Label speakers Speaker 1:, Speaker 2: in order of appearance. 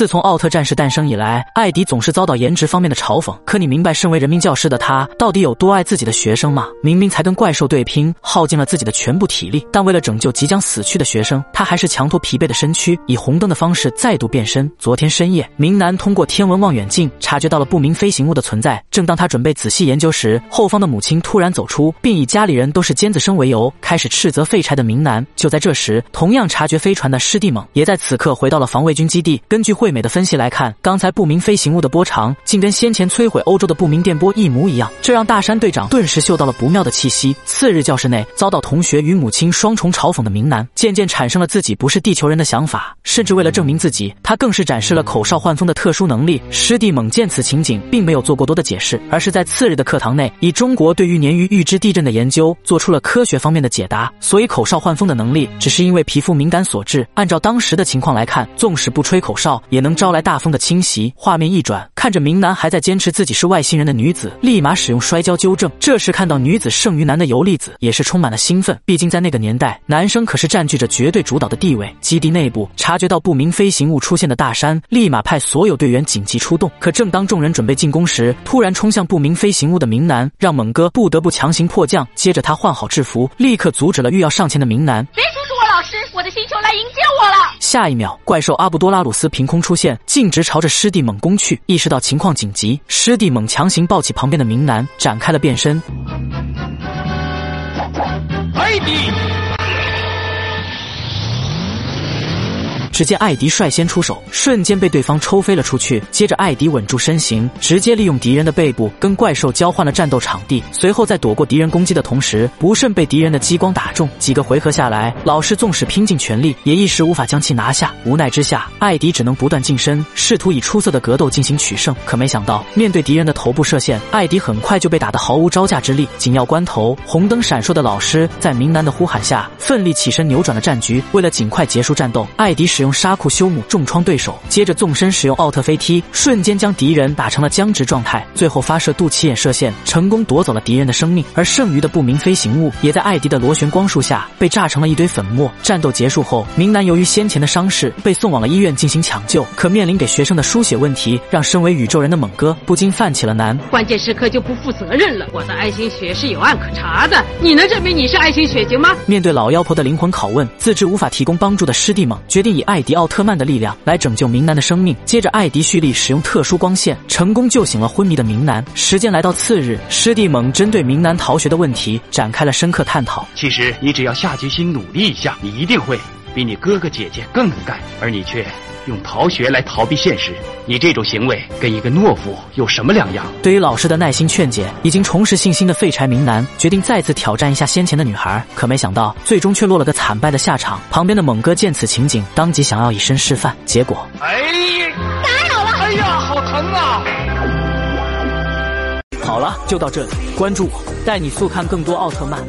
Speaker 1: 自从奥特战士诞生以来，艾迪总是遭到颜值方面的嘲讽。可你明白，身为人民教师的他到底有多爱自己的学生吗？明明才跟怪兽对拼，耗尽了自己的全部体力，但为了拯救即将死去的学生，他还是强拖疲惫的身躯，以红灯的方式再度变身。昨天深夜，明南通过天文望远镜察觉到了不明飞行物的存在。正当他准备仔细研究时，后方的母亲突然走出，并以家里人都是尖子生为由，开始斥责废柴的明南。就在这时，同样察觉飞船的师弟猛也在此刻回到了防卫军基地。根据会惠美的分析来看，刚才不明飞行物的波长竟跟先前摧毁欧洲的不明电波一模一样，这让大山队长顿时嗅到了不妙的气息。次日教室内，遭到同学与母亲双重嘲讽的明南，渐渐产生了自己不是地球人的想法，甚至为了证明自己，他更是展示了口哨换风的特殊能力。师弟猛见此情景，并没有做过多的解释，而是在次日的课堂内，以中国对于年于预知地震的研究，做出了科学方面的解答。所以口哨换风的能力，只是因为皮肤敏感所致。按照当时的情况来看，纵使不吹口哨，也能招来大风的侵袭。画面一转，看着明男还在坚持自己是外星人的女子，立马使用摔跤纠正。这时看到女子胜于男的游粒子，也是充满了兴奋。毕竟在那个年代，男生可是占据着绝对主导的地位。基地内部察觉到不明飞行物出现的大山，立马派所有队员紧急出动。可正当众人准备进攻时，突然冲向不明飞行物的明男，让猛哥不得不强行迫降。接着他换好制服，立刻阻止了欲要上前的明
Speaker 2: 男。老师，我的星球来迎接我了。
Speaker 1: 下一秒，怪兽阿布多拉鲁斯凭空出现，径直朝着师弟猛攻去。意识到情况紧急，师弟猛强行抱起旁边的明男，展开了变身。
Speaker 3: 艾迪。
Speaker 1: 只见艾迪率先出手，瞬间被对方抽飞了出去。接着，艾迪稳住身形，直接利用敌人的背部跟怪兽交换了战斗场地。随后，在躲过敌人攻击的同时，不慎被敌人的激光打中。几个回合下来，老师纵使拼尽全力，也一时无法将其拿下。无奈之下，艾迪只能不断近身，试图以出色的格斗进行取胜。可没想到，面对敌人的头部射线，艾迪很快就被打得毫无招架之力。紧要关头，红灯闪烁的老师在明南的呼喊下，奋力起身扭转了战局。为了尽快结束战斗，艾迪使用。沙库修姆重创对手，接着纵身使用奥特飞踢，瞬间将敌人打成了僵直状态。最后发射肚脐眼射线，成功夺走了敌人的生命。而剩余的不明飞行物也在艾迪的螺旋光束下被炸成了一堆粉末。战斗结束后，明南由于先前的伤势被送往了医院进行抢救，可面临给学生的输血问题，让身为宇宙人的猛哥不禁泛起了难。
Speaker 2: 关键时刻就不负责任了。我的爱心血是有案可查的，你能证明你是爱心血型吗？
Speaker 1: 面对老妖婆的灵魂拷问，自知无法提供帮助的师弟猛决定以艾。迪奥特曼的力量来拯救明南的生命。接着，艾迪蓄力使用特殊光线，成功救醒了昏迷的明南。时间来到次日，师弟猛针对明南逃学的问题展开了深刻探讨。
Speaker 3: 其实，你只要下决心努力一下，你一定会比你哥哥姐姐更能干，而你却。用逃学来逃避现实，你这种行为跟一个懦夫有什么两样？
Speaker 1: 对于老师的耐心劝解，已经重拾信心的废柴明男决定再次挑战一下先前的女孩，可没想到最终却落了个惨败的下场。旁边的猛哥见此情景，当即想要以身示范，结果，
Speaker 3: 哎，
Speaker 2: 打扰了，
Speaker 3: 哎呀，好疼啊！
Speaker 1: 好了，就到这里，关注我，带你速看更多奥特曼。